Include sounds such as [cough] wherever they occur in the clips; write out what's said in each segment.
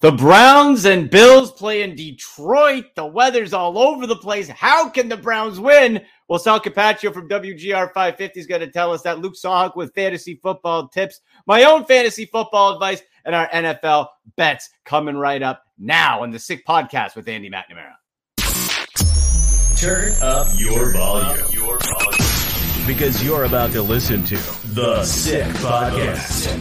The Browns and Bills play in Detroit. The weather's all over the place. How can the Browns win? Well, Sal Capaccio from WGR 550 is going to tell us that. Luke Sawhook with fantasy football tips, my own fantasy football advice, and our NFL bets coming right up now on the Sick Podcast with Andy McNamara. Turn up your volume. Your volume. Because you're about to listen to The Sick Podcast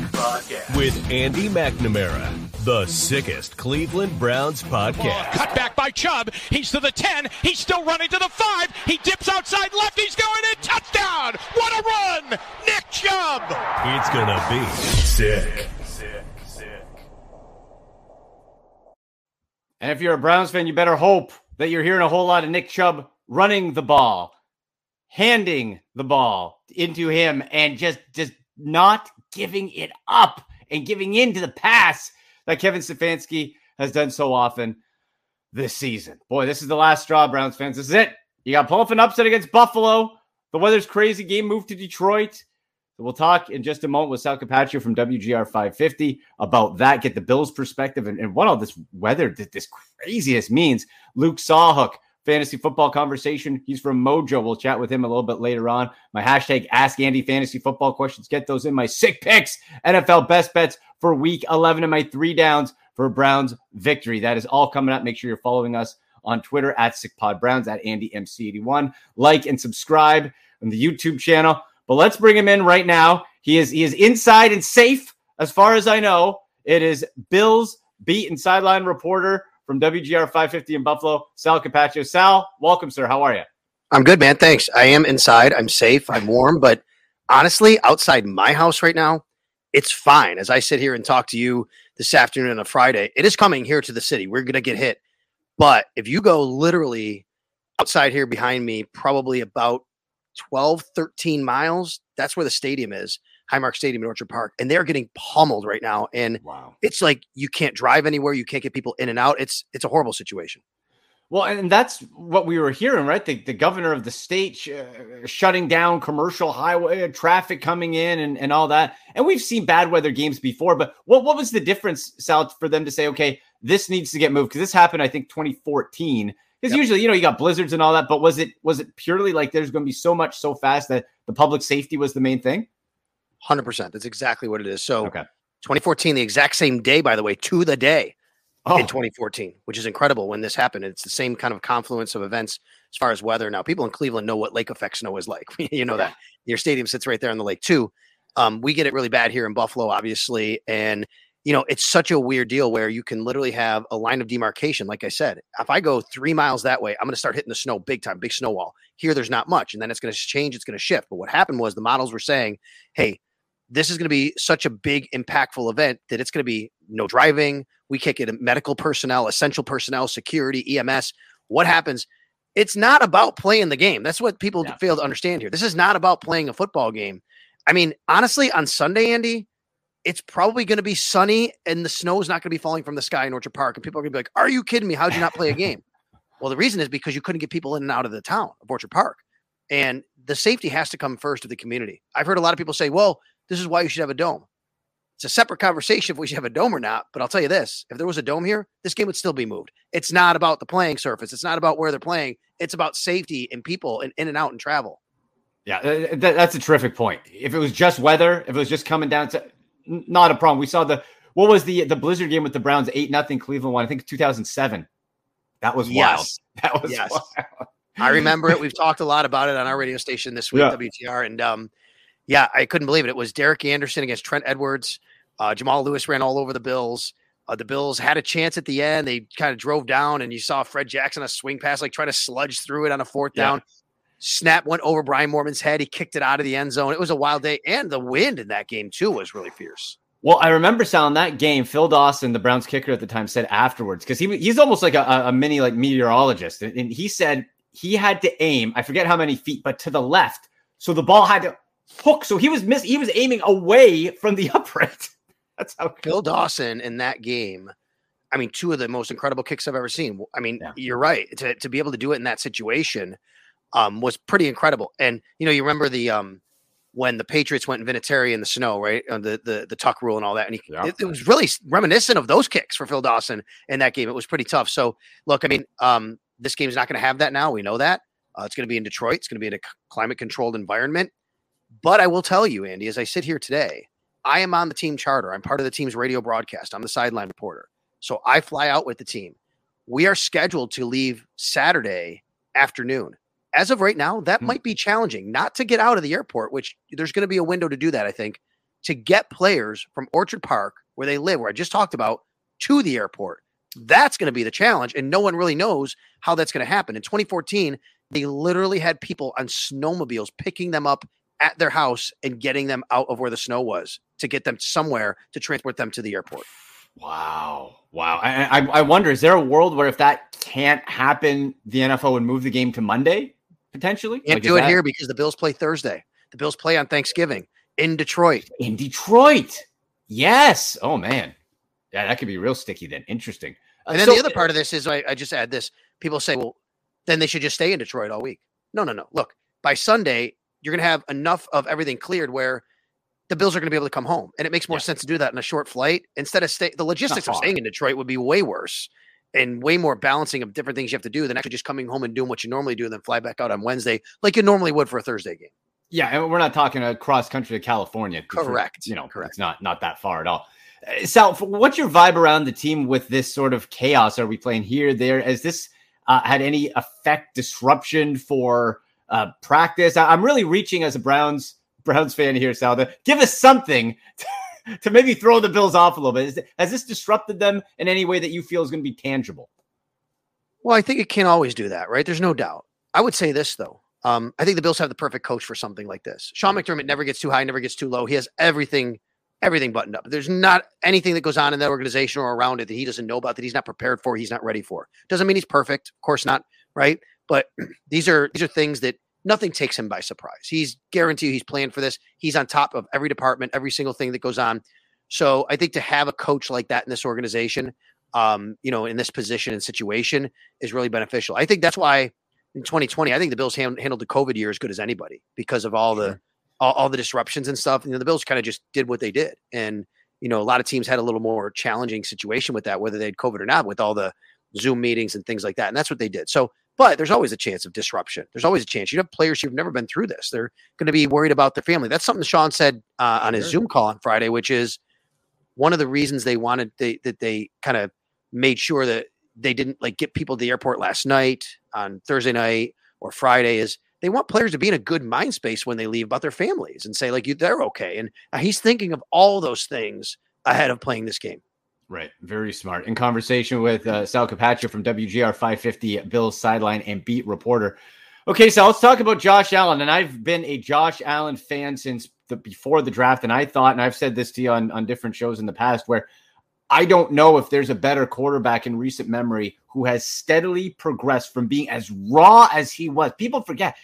with Andy McNamara the sickest Cleveland Browns podcast. Cut back by Chubb. He's to the 10. He's still running to the 5. He dips outside left. He's going in. Touchdown. What a run. Nick Chubb. It's going to be sick. Sick, sick. And if you're a Browns fan, you better hope that you're hearing a whole lot of Nick Chubb running the ball, handing the ball into him, and just just not giving it up and giving in to the pass that Kevin Stefanski has done so often this season. Boy, this is the last straw, Browns fans. This is it. You got pull up an upset against Buffalo. The weather's crazy. Game moved to Detroit. We'll talk in just a moment with Sal Capaccio from WGR 550 about that, get the Bills' perspective and, and what all this weather, this craziness means. Luke Sawhook, fantasy football conversation. He's from Mojo. We'll chat with him a little bit later on. My hashtag Ask Andy Fantasy Football questions. Get those in my sick picks. NFL best bets for week 11 and my three downs for Browns victory. That is all coming up. Make sure you're following us on Twitter at SickPodBrowns at AndyMC81. Like and subscribe on the YouTube channel. But let's bring him in right now. He is he is inside and safe as far as I know. It is Bills beat and sideline reporter from WGR 550 in Buffalo, Sal Capaccio. Sal, welcome, sir. How are you? I'm good, man. Thanks. I am inside. I'm safe. I'm warm, but honestly, outside my house right now, it's fine. As I sit here and talk to you this afternoon on a Friday, it is coming here to the city. We're going to get hit. But if you go literally outside here behind me, probably about 12, 13 miles, that's where the stadium is, Highmark Stadium in Orchard Park. And they're getting pummeled right now. And wow. it's like you can't drive anywhere. You can't get people in and out. It's it's a horrible situation. Well, and that's what we were hearing, right? The, the governor of the state uh, shutting down commercial highway uh, traffic coming in and, and all that. And we've seen bad weather games before, but what, what was the difference, Sal, for them to say, okay, this needs to get moved? Because this happened, I think, 2014. Because yep. usually, you know, you got blizzards and all that, but was it was it purely like there's going to be so much so fast that the public safety was the main thing? Hundred percent. That's exactly what it is. So, okay. 2014, the exact same day, by the way, to the day oh. in 2014, which is incredible when this happened. It's the same kind of confluence of events as far as weather. Now, people in Cleveland know what lake effect snow is like. [laughs] you know that your stadium sits right there on the lake too. Um, we get it really bad here in Buffalo, obviously, and you know it's such a weird deal where you can literally have a line of demarcation. Like I said, if I go three miles that way, I'm going to start hitting the snow big time, big snow wall. Here, there's not much, and then it's going to change. It's going to shift. But what happened was the models were saying, "Hey, this is going to be such a big, impactful event that it's going to be no driving. We can't get medical personnel, essential personnel, security, EMS. What happens? It's not about playing the game. That's what people yeah. fail to understand here. This is not about playing a football game. I mean, honestly, on Sunday, Andy, it's probably going to be sunny and the snow is not going to be falling from the sky in Orchard Park. And people are going to be like, Are you kidding me? How'd you not play a game? [laughs] well, the reason is because you couldn't get people in and out of the town of Orchard Park. And the safety has to come first of the community. I've heard a lot of people say, Well, this is why you should have a dome. It's a separate conversation if we should have a dome or not. But I'll tell you this if there was a dome here, this game would still be moved. It's not about the playing surface, it's not about where they're playing, it's about safety and people and in and out and travel. Yeah, uh, that's a terrific point. If it was just weather, if it was just coming down to not a problem. We saw the what was the the Blizzard game with the Browns eight nothing Cleveland one I think 2007. That was yes. wild. [laughs] That was yes. wild. I remember it. We've talked a lot about it on our radio station this week, yeah. WGR, and um, yeah, I couldn't believe it. It was Derek Anderson against Trent Edwards. Uh, Jamal Lewis ran all over the Bills. Uh, the Bills had a chance at the end. They kind of drove down, and you saw Fred Jackson a swing pass, like try to sludge through it on a fourth yeah. down. Snap went over Brian Moorman's head. He kicked it out of the end zone. It was a wild day, and the wind in that game too was really fierce. Well, I remember selling that game. Phil Dawson, the Browns kicker at the time, said afterwards because he he's almost like a, a mini like meteorologist, and, and he said he had to aim. I forget how many feet, but to the left, so the ball had to hook. So he was miss. He was aiming away from the [laughs] upright. That's how Phil Dawson in that game. I mean, two of the most incredible kicks I've ever seen. I mean, yeah. you're right. To to be able to do it in that situation um, was pretty incredible. And you know, you remember the um, when the Patriots went in Vinatieri in the snow, right? Uh, the the the tuck rule and all that. And he, yeah. it, it, was really reminiscent of those kicks for Phil Dawson in that game. It was pretty tough. So look, I mean, um, this game's not going to have that now. We know that. Uh, it's going to be in Detroit. It's going to be in a climate controlled environment. But I will tell you, Andy, as I sit here today, I am on the team charter. I'm part of the team's radio broadcast. I'm the sideline reporter. So I fly out with the team. We are scheduled to leave Saturday afternoon. As of right now, that hmm. might be challenging not to get out of the airport, which there's going to be a window to do that, I think, to get players from Orchard Park, where they live, where I just talked about, to the airport. That's going to be the challenge. And no one really knows how that's going to happen. In 2014, they literally had people on snowmobiles picking them up at their house and getting them out of where the snow was to get them somewhere to transport them to the airport. Wow. Wow. I, I, I wonder, is there a world where if that can't happen, the NFL would move the game to Monday potentially? Can't like, do it that... here because the Bills play Thursday. The Bills play on Thanksgiving in Detroit. In Detroit. Yes. Oh, man. Yeah, that could be real sticky then. Interesting. Uh, and then so, the other part of this is I, I just add this. People say, well, then they should just stay in Detroit all week. No, no, no. Look, by Sunday, you're going to have enough of everything cleared where the Bills are going to be able to come home. And it makes more yeah. sense to do that in a short flight instead of stay. The logistics of staying in Detroit would be way worse and way more balancing of different things you have to do than actually just coming home and doing what you normally do and then fly back out on Wednesday like you normally would for a Thursday game. Yeah, and we're not talking across country to California. Correct. You know, correct. It's not not that far at all. Uh, Sal, what's your vibe around the team with this sort of chaos? Are we playing here, there? Has this uh, had any effect, disruption for uh, practice? I- am really reaching as a Browns Browns fan here, Sal. To give us something to, [laughs] to maybe throw the Bills off a little bit. Is, has this disrupted them in any way that you feel is going to be tangible? Well, I think it can always do that, right? There's no doubt. I would say this though. Um, I think the Bills have the perfect coach for something like this. Sean McDermott never gets too high, never gets too low. He has everything everything buttoned up. There's not anything that goes on in that organization or around it that he doesn't know about, that he's not prepared for, he's not ready for. Doesn't mean he's perfect, of course not, right? But [clears throat] these are these are things that nothing takes him by surprise. He's guaranteed he's planned for this. He's on top of every department, every single thing that goes on. So I think to have a coach like that in this organization, um, you know, in this position and situation is really beneficial. I think that's why in 2020, I think the Bills hand, handled the COVID year as good as anybody because of all the all, all the disruptions and stuff. You know, the Bills kind of just did what they did, and you know, a lot of teams had a little more challenging situation with that, whether they had COVID or not, with all the Zoom meetings and things like that. And that's what they did. So, but there's always a chance of disruption. There's always a chance. You have players who've never been through this. They're going to be worried about their family. That's something Sean said uh, on his sure. Zoom call on Friday, which is one of the reasons they wanted they, that they kind of made sure that they didn't like get people to the airport last night on Thursday night or Friday is they want players to be in a good mind space when they leave about their families and say like you they're okay. And he's thinking of all those things ahead of playing this game. Right, very smart. In conversation with uh, Sal Capaccio from WGR 550, Bills sideline and beat reporter. Okay, so let's talk about Josh Allen. And I've been a Josh Allen fan since the before the draft, and I thought, and I've said this to you on on different shows in the past, where I don't know if there's a better quarterback in recent memory who has steadily progressed from being as raw as he was. People forget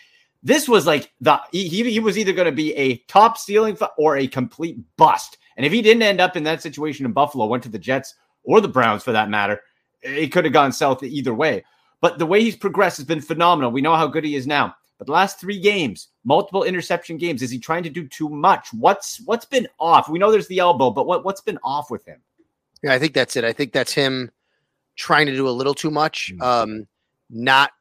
this was like the he, he was either going to be a top ceiling or a complete bust. And if he didn't end up in that situation in Buffalo, went to the Jets or the Browns for that matter, it could have gone south either way. But the way he's progressed has been phenomenal. We know how good he is now. But the last three games, multiple interception games, is he trying to do too much? What's what's been off? We know there's the elbow, but what what's been off with him? Yeah, I think that's it. I think that's him trying to do a little too much. Mm. Um, not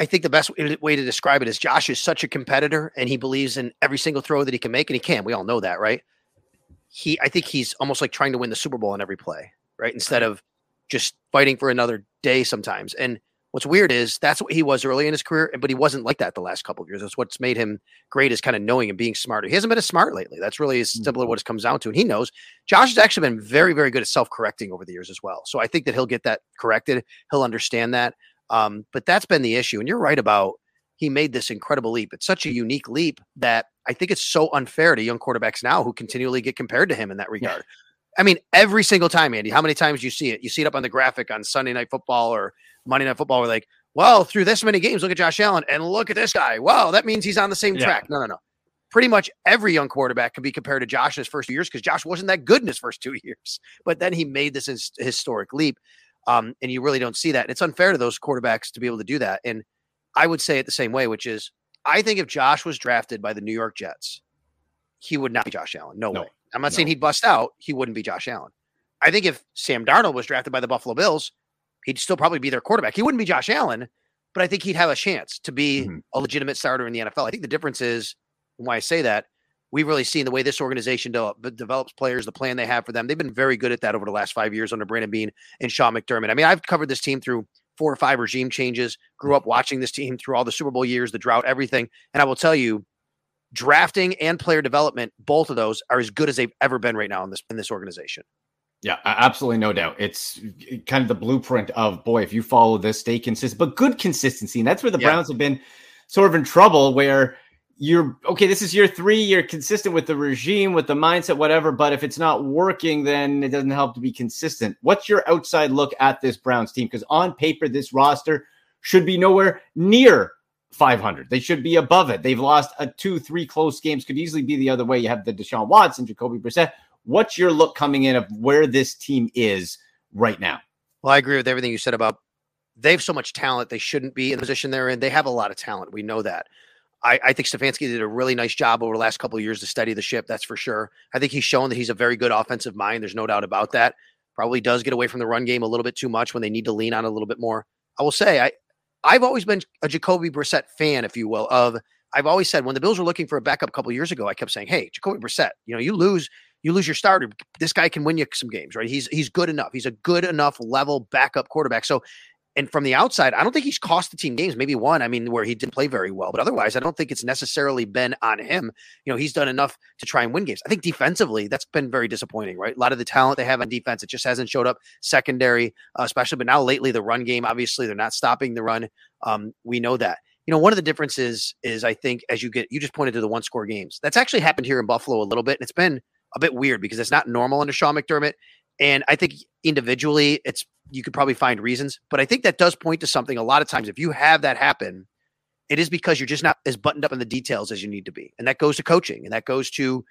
I think the best way to describe it is Josh is such a competitor and he believes in every single throw that he can make, and he can. We all know that, right? He, I think he's almost like trying to win the Super Bowl on every play, right? Instead of just fighting for another day sometimes. And what's weird is that's what he was early in his career, but he wasn't like that the last couple of years. That's what's made him great is kind of knowing and being smarter. He hasn't been as smart lately. That's really as simple as what it comes down to. And he knows Josh has actually been very, very good at self correcting over the years as well. So I think that he'll get that corrected. He'll understand that. Um, but that's been the issue. And you're right about he made this incredible leap. It's such a unique leap that I think it's so unfair to young quarterbacks now who continually get compared to him in that regard. Yeah. I mean, every single time, Andy, how many times do you see it? You see it up on the graphic on Sunday Night Football or Monday Night Football. We're like, well, through this many games, look at Josh Allen and look at this guy. Wow, that means he's on the same yeah. track. No, no, no. Pretty much every young quarterback can be compared to Josh in his first two years because Josh wasn't that good in his first two [laughs] years. But then he made this historic leap. Um, and you really don't see that. And it's unfair to those quarterbacks to be able to do that. And I would say it the same way, which is I think if Josh was drafted by the New York Jets, he would not be Josh Allen. No, no way. I'm not no. saying he'd bust out. He wouldn't be Josh Allen. I think if Sam Darnold was drafted by the Buffalo Bills, he'd still probably be their quarterback. He wouldn't be Josh Allen, but I think he'd have a chance to be mm-hmm. a legitimate starter in the NFL. I think the difference is why I say that we've really seen the way this organization de- develops players, the plan they have for them. They've been very good at that over the last five years under Brandon Beane and Sean McDermott. I mean, I've covered this team through four or five regime changes, grew up watching this team through all the Super Bowl years, the drought, everything. And I will tell you, drafting and player development, both of those are as good as they've ever been right now in this in this organization. Yeah, absolutely no doubt. It's eh, kind of the blueprint of boy, if you follow this, stay consistent, but good consistency. And that's where the yeah. Browns have been sort of in trouble where you're okay, this is year three, you're consistent with the regime, with the mindset, whatever. But if it's not working, then it doesn't help to be consistent. What's your outside look at this Browns team? Because on paper, this roster should be nowhere near 500. They should be above it. They've lost a two, three close games. Could easily be the other way. You have the Deshaun Watson, Jacoby Brissett. What's your look coming in of where this team is right now? Well, I agree with everything you said about they have so much talent. They shouldn't be in the position they're in. They have a lot of talent. We know that. I, I think Stefanski did a really nice job over the last couple of years to steady the ship. That's for sure. I think he's shown that he's a very good offensive mind. There's no doubt about that. Probably does get away from the run game a little bit too much when they need to lean on a little bit more. I will say I I've always been a Jacoby Brissett fan, if you will. Of I've always said when the Bills were looking for a backup a couple years ago, I kept saying, "Hey, Jacoby Brissett, you know, you lose you lose your starter. This guy can win you some games, right? He's he's good enough. He's a good enough level backup quarterback. So, and from the outside, I don't think he's cost the team games. Maybe one, I mean, where he didn't play very well, but otherwise, I don't think it's necessarily been on him. You know, he's done enough to try and win games. I think defensively, that's been very disappointing, right? A lot of the talent they have on defense, it just hasn't showed up secondary, uh, especially. But now lately, the run game, obviously, they're not stopping the run. Um, we know that you know, one of the differences is I think as you get, you just pointed to the one score games. That's actually happened here in Buffalo a little bit. And it's been a bit weird because it's not normal under Sean McDermott. And I think individually, it's you could probably find reasons, but I think that does point to something. A lot of times, if you have that happen, it is because you're just not as buttoned up in the details as you need to be, and that goes to coaching, and that goes to,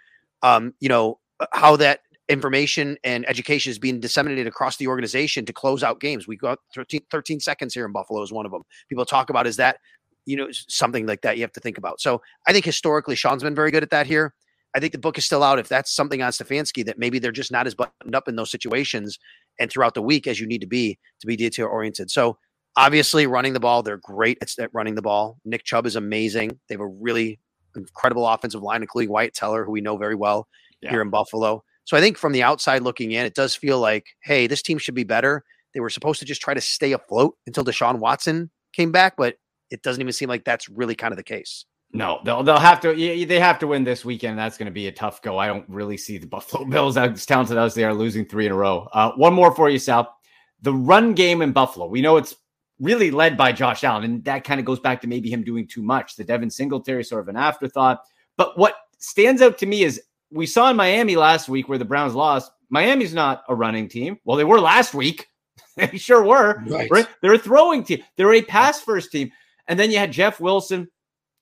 um, you know, how that information and education is being disseminated across the organization to close out games. We got 13, 13 seconds here in Buffalo is one of them. People talk about is that you know something like that you have to think about. So I think historically Sean's been very good at that here. I think the book is still out. If that's something on Stefanski that maybe they're just not as buttoned up in those situations and throughout the week as you need to be to be detail oriented. So obviously running the ball, they're great at running the ball. Nick Chubb is amazing. They have a really incredible offensive line, including Wyatt Teller, who we know very well yeah. here in Buffalo. So I think from the outside looking in, it does feel like, hey, this team should be better. They were supposed to just try to stay afloat until Deshaun Watson came back, but it doesn't even seem like that's really kind of the case. No, they'll they'll have to they have to win this weekend. That's going to be a tough go. I don't really see the [laughs] Buffalo Bills as talented as they are losing three in a row. Uh, one more for you, Sal. The run game in Buffalo. We know it's really led by Josh Allen, and that kind of goes back to maybe him doing too much. The Devin Singletary sort of an afterthought. But what stands out to me is we saw in Miami last week where the Browns lost. Miami's not a running team. Well, they were last week. [laughs] they sure were. Right. right. They're a throwing team. They're a pass first team. And then you had Jeff Wilson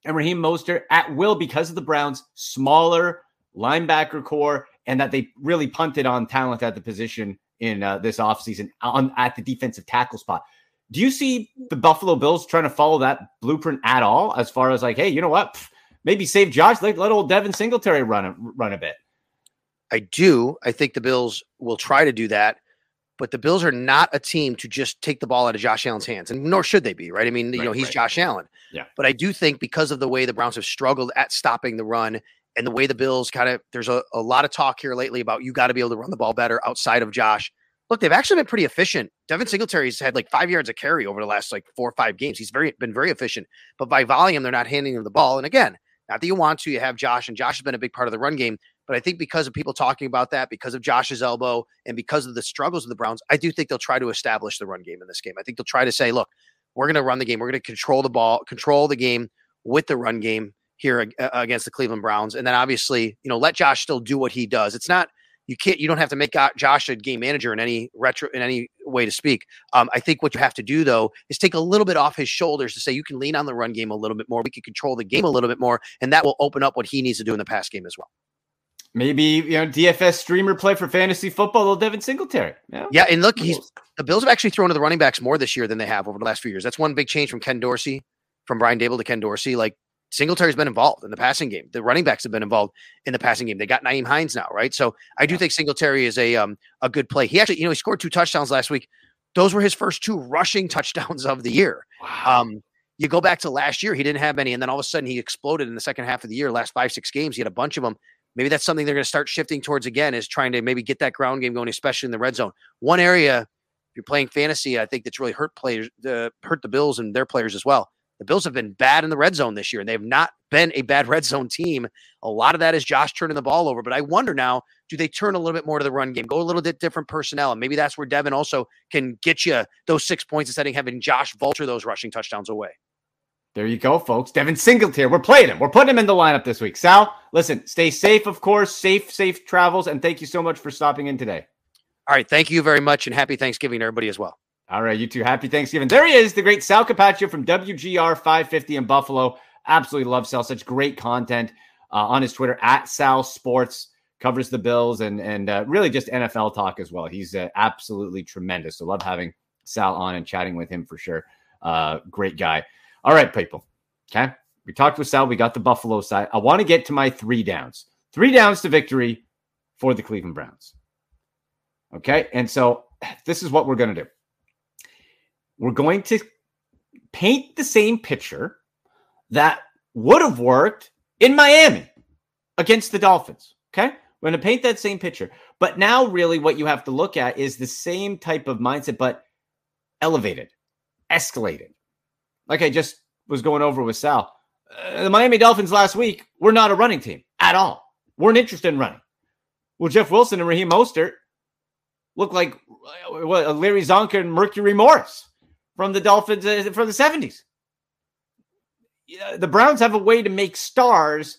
and Raheem Mostert at will because of the Browns' smaller linebacker core and that they really punted on talent at the position in uh, this offseason on at the defensive tackle spot. Do you see the Buffalo Bills trying to follow that blueprint at all? As far as like, hey, you know what? Maybe save Josh, let, let old Devin Singletary run a, run a bit. I do. I think the Bills will try to do that. But the Bills are not a team to just take the ball out of Josh Allen's hands, and nor should they be, right? I mean, you know, he's right. Josh Allen. Yeah. But I do think because of the way the Browns have struggled at stopping the run and the way the Bills kind of, there's a, a lot of talk here lately about you got to be able to run the ball better outside of Josh. Look, they've actually been pretty efficient. Devin Singletary's had like five yards of carry over the last like four or five games. He's very been very efficient, but by volume, they're not handing him the ball. And again, not that you want to, you have Josh, and Josh has been a big part of the run game. But I think because of people talking about that, because of Josh's elbow, and because of the struggles of the Browns, I do think they'll try to establish the run game in this game. I think they'll try to say, look, we're going to run the game. We're going to control the ball, control the game with the run game. here against the Cleveland Browns. And then obviously, you know, let Josh still do what he does. It's not you can't you don't have to make Josh a game manager in any retro in any way to speak. Um, I think what you have to do though is take a little bit off his shoulders to say you can lean on the run game a little bit more. We can control the game a little bit more, and that will open up what he needs to do in the pass game as well. Maybe you know DFS streamer play for fantasy football, little Devin Singletary. Yeah, yeah and look, he's the Bills have actually thrown to the running backs more this year than they have over the last few years. That's one big change from Ken Dorsey, from Brian Daboll to Ken Dorsey. Like Singletary's been involved in the passing game. The running backs have been involved in the passing game. They got Nyheim Hines now, right? So I do think Singletary is a um a good play. He actually, you know, he scored two touchdowns last week. Those were his first two rushing [laughs] touchdowns of the year. Wow. Um, you go back to last year, he didn't have any, and then all of a sudden he exploded in the second half of the year. Last five six games, he had a bunch of them. Maybe that's something they're going to start shifting towards again, is trying to maybe get that ground game going, especially in the red zone. One area, if you're playing fantasy, I think that's really hurt players, uh, hurt the Bills and their players as well the Bills have been bad in the red zone this year, and they have not been a bad [laughs] red zone team. A lot of that is Josh turning the ball over. But I wonder now, do they turn a little bit more to the run game, go a little bit different personnel? And maybe that's where Devin also can get you those six points instead of having Josh vulture those rushing touchdowns away. There you go, folks. Devin Singletary. We're playing him. We're putting him in the lineup this week. Sal, listen, stay safe, of course. Safe, safe travels. And thank you so much for stopping in today. All right. Thank you very much. And happy Thanksgiving to everybody as well. All right, you too. Happy Thanksgiving. There he is, the great Sal Capaccio from WGR 550 in Buffalo. Absolutely love Sal. Such great content uh, on his Twitter at Sal Sports. Covers the Bills and and uh, really just NFL talk as well. He's uh, absolutely tremendous. So love having Sal on and chatting with him for sure. Uh, great guy. All right, people. Okay, we talked with Sal. We got the Buffalo side. I want to get to my three downs. Three downs to victory for the Cleveland Browns. Okay, and so this is what we're going to do we're going to paint the same picture that would have worked in Miami against the Dolphins. Okay. We're going to paint that same picture. But now, really, what you have to look at is the same type of mindset, but elevated, escalated. Like I just was going over with Sal. Uh, the Miami Dolphins last week were not a running team at all. We weren't interested in running. Well, Jeff Wilson and Raheem Mostert look like uh, Larry Csonka and Mercury Morris from the Dolphins uh, from the 70s. The Browns have a way to make stars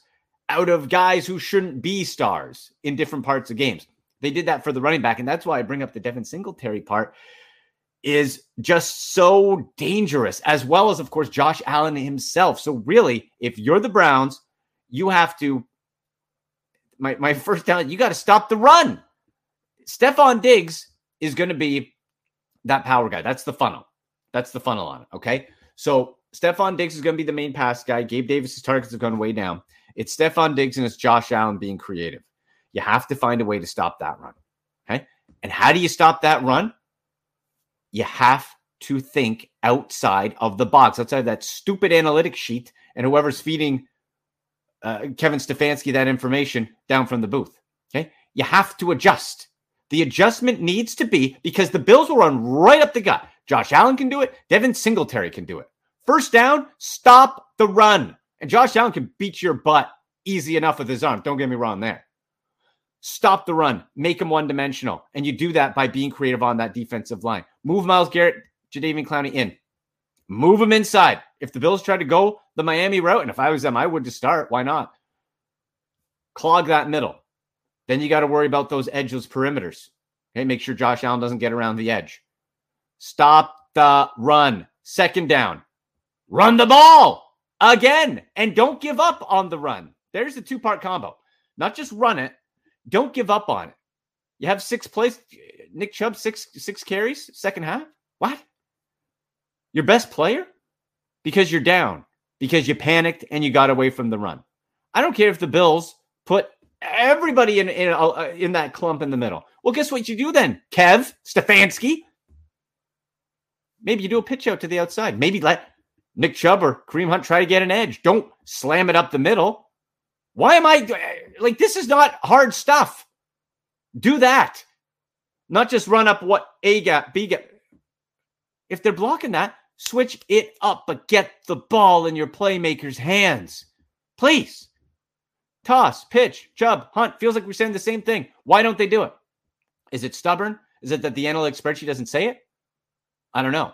out of guys who shouldn't be stars in different parts of games. They did that for the running back, and that's why I bring up the Devin Singletary part is just so dangerous, as well as, of course, Josh Allen himself. So, really, if you're the Browns, you have to. My, my first down, you got to stop the run. Stefon Diggs is going to be that power guy. That's the funnel. That's the funnel on it. Okay. So Stefon Diggs is going to be the main pass guy. Gabe Davis's targets have gone way down. It's Stefon Diggs and it's Josh Allen being creative. You have to find a way to stop that run. Okay. And how do you stop that run? You have to think outside of the box, outside of that stupid analytics sheet, and whoever's feeding uh, Kevin Stefanski that information down from the booth. Okay. You have to adjust. The adjustment needs to be because the Bills will run right up the gut. Josh Allen can do it. Devin Singletary can do it. First down, stop the run. And Josh Allen can beat your butt easy enough with his arm. Don't get me wrong there. Stop the run, make him one dimensional. And you do that by being creative on that defensive line. Move Myles Garrett, Jadeveon Clowney in. Move him inside. If the Bills try to go the Miami route, and if I was them, I would just start. Why not? Clog that middle. Then you got to worry about those edges, perimeters. Okay, make sure Josh Allen doesn't get around the edge. Stop the run. Second down. Run the ball again and don't give up on the run. There's the two part combo. Not just run it, don't give up on it. You have six plays. Nick Chubb, six six carries, second half. What? Your best player? Because you're down, because you panicked and you got away from the run. I don't care if the Bills put everybody in in, uh, in that clump in the middle. Well, guess what you do then, Kev Stefanski? Maybe you do a pitch out to the outside. Maybe let Nick Chubb or Kareem Hunt try to get an edge. Don't slam it up the middle. Why am I like this? Is not hard stuff. Do that. Not just run up what A gap, B gap. If they're blocking that, switch it up, but get the ball in your playmaker's hands. Please. Toss, pitch, Chubb, Hunt. Feels like we're saying the same thing. Why don't they do it? Is it stubborn? Is it that the analytics spreadsheet doesn't say it? I don't know.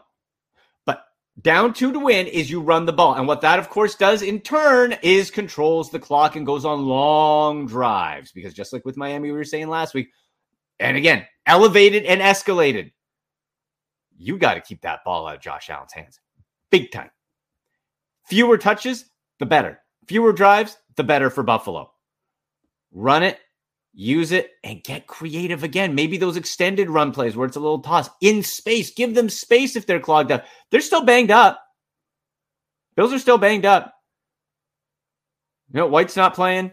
Down two to win is you run the ball. And what that, of course, does in turn is controls the clock and goes on long drives. Because just like with Miami, we were saying last week, and again, elevated and escalated, you got to keep that ball out of Josh Allen's hands. Big time. Fewer touches, the better. Fewer drives, the better for Buffalo. Run it, use it, and get creative again. Maybe those extended run plays where it's a little toss in space. Give them space if they're clogged up. They're still banged up. Bills are still banged up. You know, White's not playing.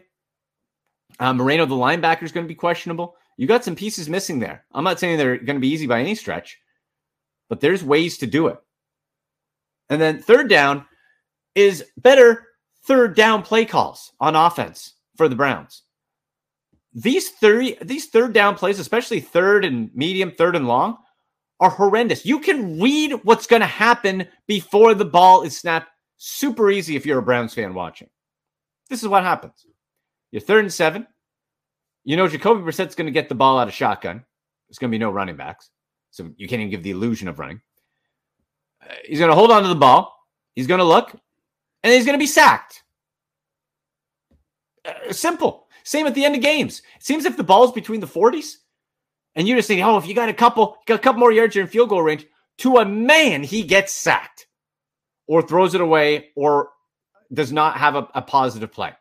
Uh, Moreno, the linebacker, is going to be questionable. You got some pieces missing there. I'm not saying they're going to be easy by any stretch, but there's ways to do it. And then third down is better third down play calls on offense for the Browns. These three, these third down plays, especially third and medium, third and long, are horrendous. You can read what's going to happen before the ball is snapped. Super easy if you're a Browns fan watching. This is what happens. You're third and seven. You know Jacoby Brissett's going to get the ball out of shotgun. There's going to be no running backs, so you can't even give the illusion of running. Uh, he's going to hold on to the ball. He's going to look, and he's going to be sacked. Uh, simple. Same at the end of games. It seems if the ball's between the 40s, and you just think, oh, if you got a couple, got a couple more yards, you're in field goal range. To a man, he gets sacked, or throws it away, or does not have a, a positive play.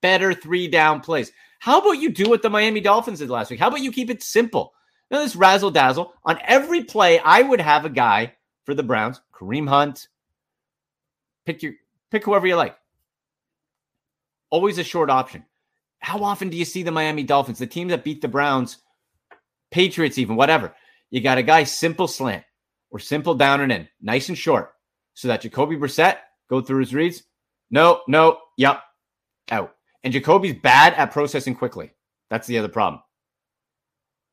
Better three down plays. How about you do what the Miami Dolphins did last week? How about you keep it simple? Now, this razzle dazzle on every play, I would have a guy for the Browns, Kareem Hunt. Pick your pick whoever you like. Always a short option. How often do you see the Miami Dolphins, the team that beat the Browns, Patriots, even whatever? You got a guy simple slant or simple down and in, nice and short, so that Jacoby Brissett go through his reads. No, no, yep, out. And Jacoby's bad at processing quickly. That's the other problem.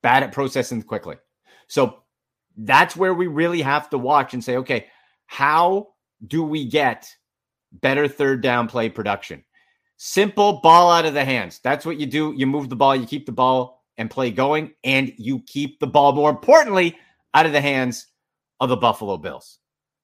Bad at processing quickly. So that's where we really have to watch and say, okay, how do we get better third down play production? Simple ball out of the hands. That's what you do. You move the ball, you keep the ball and play going, and you keep the ball, more importantly, out of the hands of the Buffalo Bills.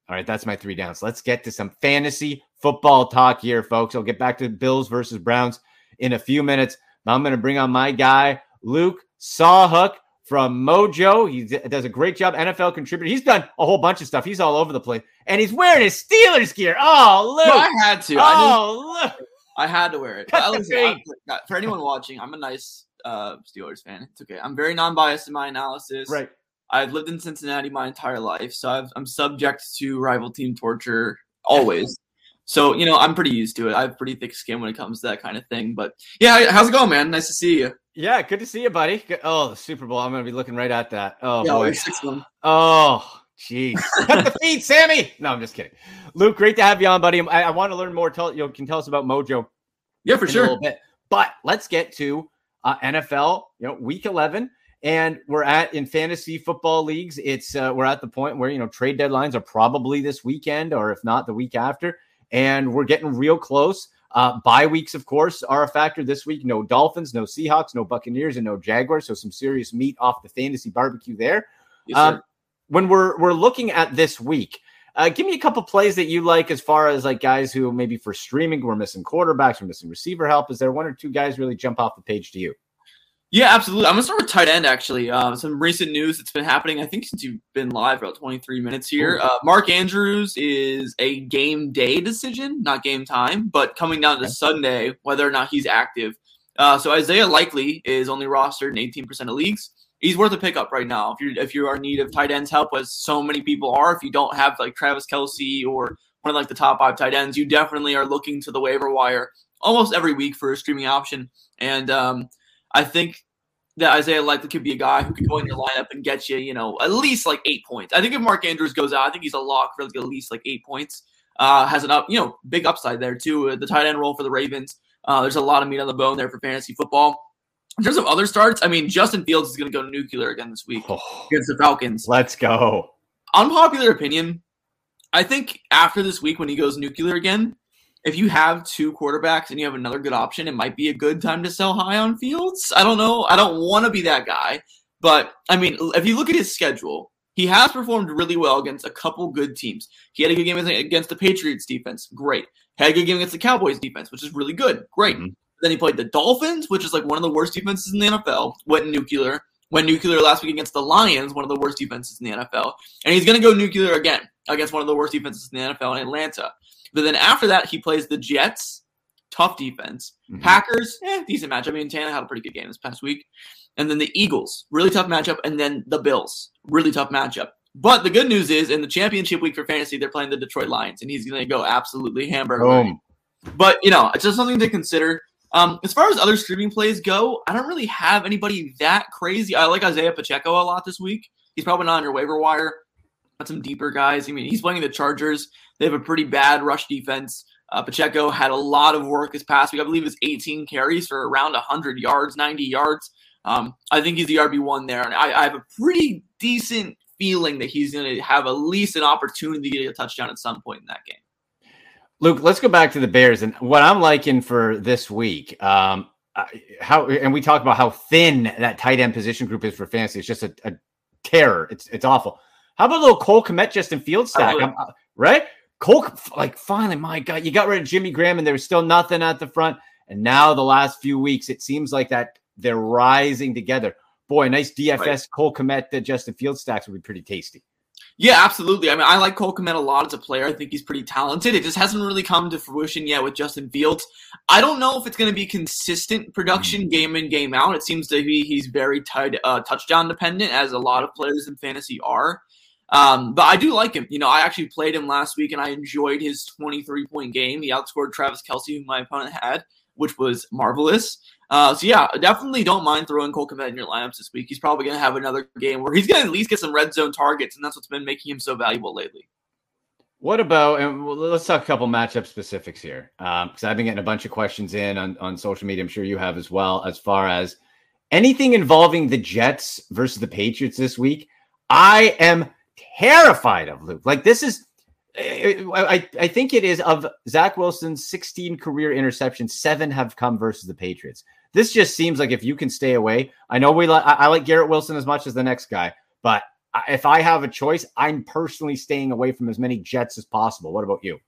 All right, that's my three downs. Let's get to some fantasy football talk here, folks. I'll get back to Bills versus Browns in a few minutes. I'm going to bring on my guy, Luke Sawhook from Mojo. He does a great job, NFL contributor. He's done a whole bunch of stuff. He's all over the place, and he's wearing his Steelers gear. Oh, Luke! No, I had to. Oh, I Luke! I had to wear it. Listen, [laughs] for anyone watching, I'm a nice uh, Steelers fan. It's okay. I'm very non-biased in my analysis. Right. I've lived in Cincinnati my entire life, so i am subject to rival team torture always. [laughs] so you know, I'm pretty used to it. I have pretty thick skin when it comes to that kind of thing. But yeah, how's it going, man? Nice to see you. Yeah, good to see you, buddy. Oh, the Super Bowl. I'm going to be looking right at that. Oh yeah, boy. Oh, jeez. Cut the feed, Sammy. No, I'm just kidding. Luke, great to have you on, buddy. I, I want to learn more. Tell you can tell us about Mojo. Yeah, for sure. A little bit, But let's get to uh, NFL. You know, Week 11 and we're at in fantasy football leagues it's uh, we're at the point where you know trade deadlines are probably this weekend or if not the week after and we're getting real close uh bye weeks of course are a factor this week no dolphins no seahawks no buccaneers and no jaguars so some serious meat off the fantasy barbecue there yes, um, when we're we're looking at this week uh, give me a couple plays that you like as far as like guys who maybe for streaming we're missing quarterbacks we're missing receiver help is there one or two guys really jump off the page to you yeah, absolutely. I'm gonna start with tight end. Actually, uh, some recent news that's been happening. I think since you've been live about 23 minutes here. Uh, Mark Andrews is a game day decision, not game time, but coming down to okay. Sunday whether or not he's active. Uh, so Isaiah Likely is only rostered in 18% of leagues. He's worth a pickup right now if you if you are in need of tight ends help, as so many people are. If you don't have like Travis Kelce or one of like the top five tight ends, you definitely are looking to the waiver wire almost every week for a streaming option. And um, I think that Isaiah Likely could be a guy who could go in your lineup and get you, you know, at least like eight points. I think if Mark Andrews goes out, I think he's a lock for like at least like eight points. Uh, has an up, you know, big upside there too. Uh, the tight end role for the Ravens. Uh, there's a lot of meat on the bone there for fantasy football. In terms of other starts, I mean, Justin Fields is going to go nuclear again this week oh, against the Falcons. Let's go. Unpopular opinion. I think after this week, when he goes nuclear again, if you have two quarterbacks and you have another good option, it might be a good time to sell high on Fields. I don't know. I don't want to be that guy, but I mean, if you look at his schedule, he has performed really well against a couple good teams. He had a good game against the Patriots defense, great. Had a good game against the Cowboys defense, which is really good, great. Mm-hmm. Then he played the Dolphins, which is like one of the worst defenses in the NFL. Went nuclear. Went nuclear last week against the Lions, one of the worst defenses in the NFL. And he's going to go nuclear again against one of the worst defenses in the NFL in Atlanta. But then after that, he plays the Jets, tough defense. Mm-hmm. Packers, eh, decent matchup. I mean, Tana had a pretty good game this past week. And then the Eagles, really tough matchup. And then the Bills, really tough matchup. But the good news is in the championship week for fantasy, they're playing the Detroit Lions, and he's going to go absolutely hamburger. Boom. But, you know, it's just something to consider. Um, as far as other streaming plays go, I don't really have anybody that crazy. I like Isaiah Pacheco a lot this week. He's probably not on your waiver wire. Got some deeper guys. I mean, he's playing the Chargers. They have a pretty bad rush defense. Uh, Pacheco had a lot of work this past week. I believe it's 18 carries for around 100 yards, 90 yards. Um, I think he's the RB one there, and I, I, have a pretty decent feeling that he's going to have at least an opportunity to get a touchdown at some point in that game. Luke, let's go back to the Bears and what I'm liking for this week. Um, how and we talked about how thin that tight end position group is for fantasy. It's just a, a terror. It's it's awful. How about a little Cole Kmet, Justin Field stack? Uh, right? Cole, like finally, my God, you got rid of Jimmy Graham, and there was still nothing at the front. And now the last few weeks, it seems like that they're rising together. Boy, nice DFS right. Cole that Justin Field stacks would be pretty tasty. Yeah, absolutely. I mean, I like Cole Kmet a lot as a player. I think he's pretty talented. It just hasn't really come to fruition yet with Justin Fields. I don't know if it's going to be consistent production mm. game in game out. It seems to be he's very tied, uh, touchdown dependent, as a lot of players in fantasy are. Um, but I do like him. You know, I actually played him last week and I enjoyed his 23 point game. He outscored Travis Kelce, who my opponent had, which was marvelous. Uh, so yeah, definitely don't mind throwing Cole Kmet in your lineups this week. He's probably going to have another game where he's going to at least get some red zone targets, and that's what's been making him so valuable lately. What about and let's talk a couple matchup specifics here because um, I've been getting a bunch of questions in on, on social media. I'm sure you have as well. As far as anything involving the Jets versus the Patriots this week, I am terrified of Luke. Like this is, I I think it is of Zach Wilson's 16 career interceptions, seven have come versus the Patriots. This just seems like if you can stay away. I know we like I like Garrett Wilson as much as the next guy, but if I have a choice, I'm personally staying away from as many Jets as possible. What about you?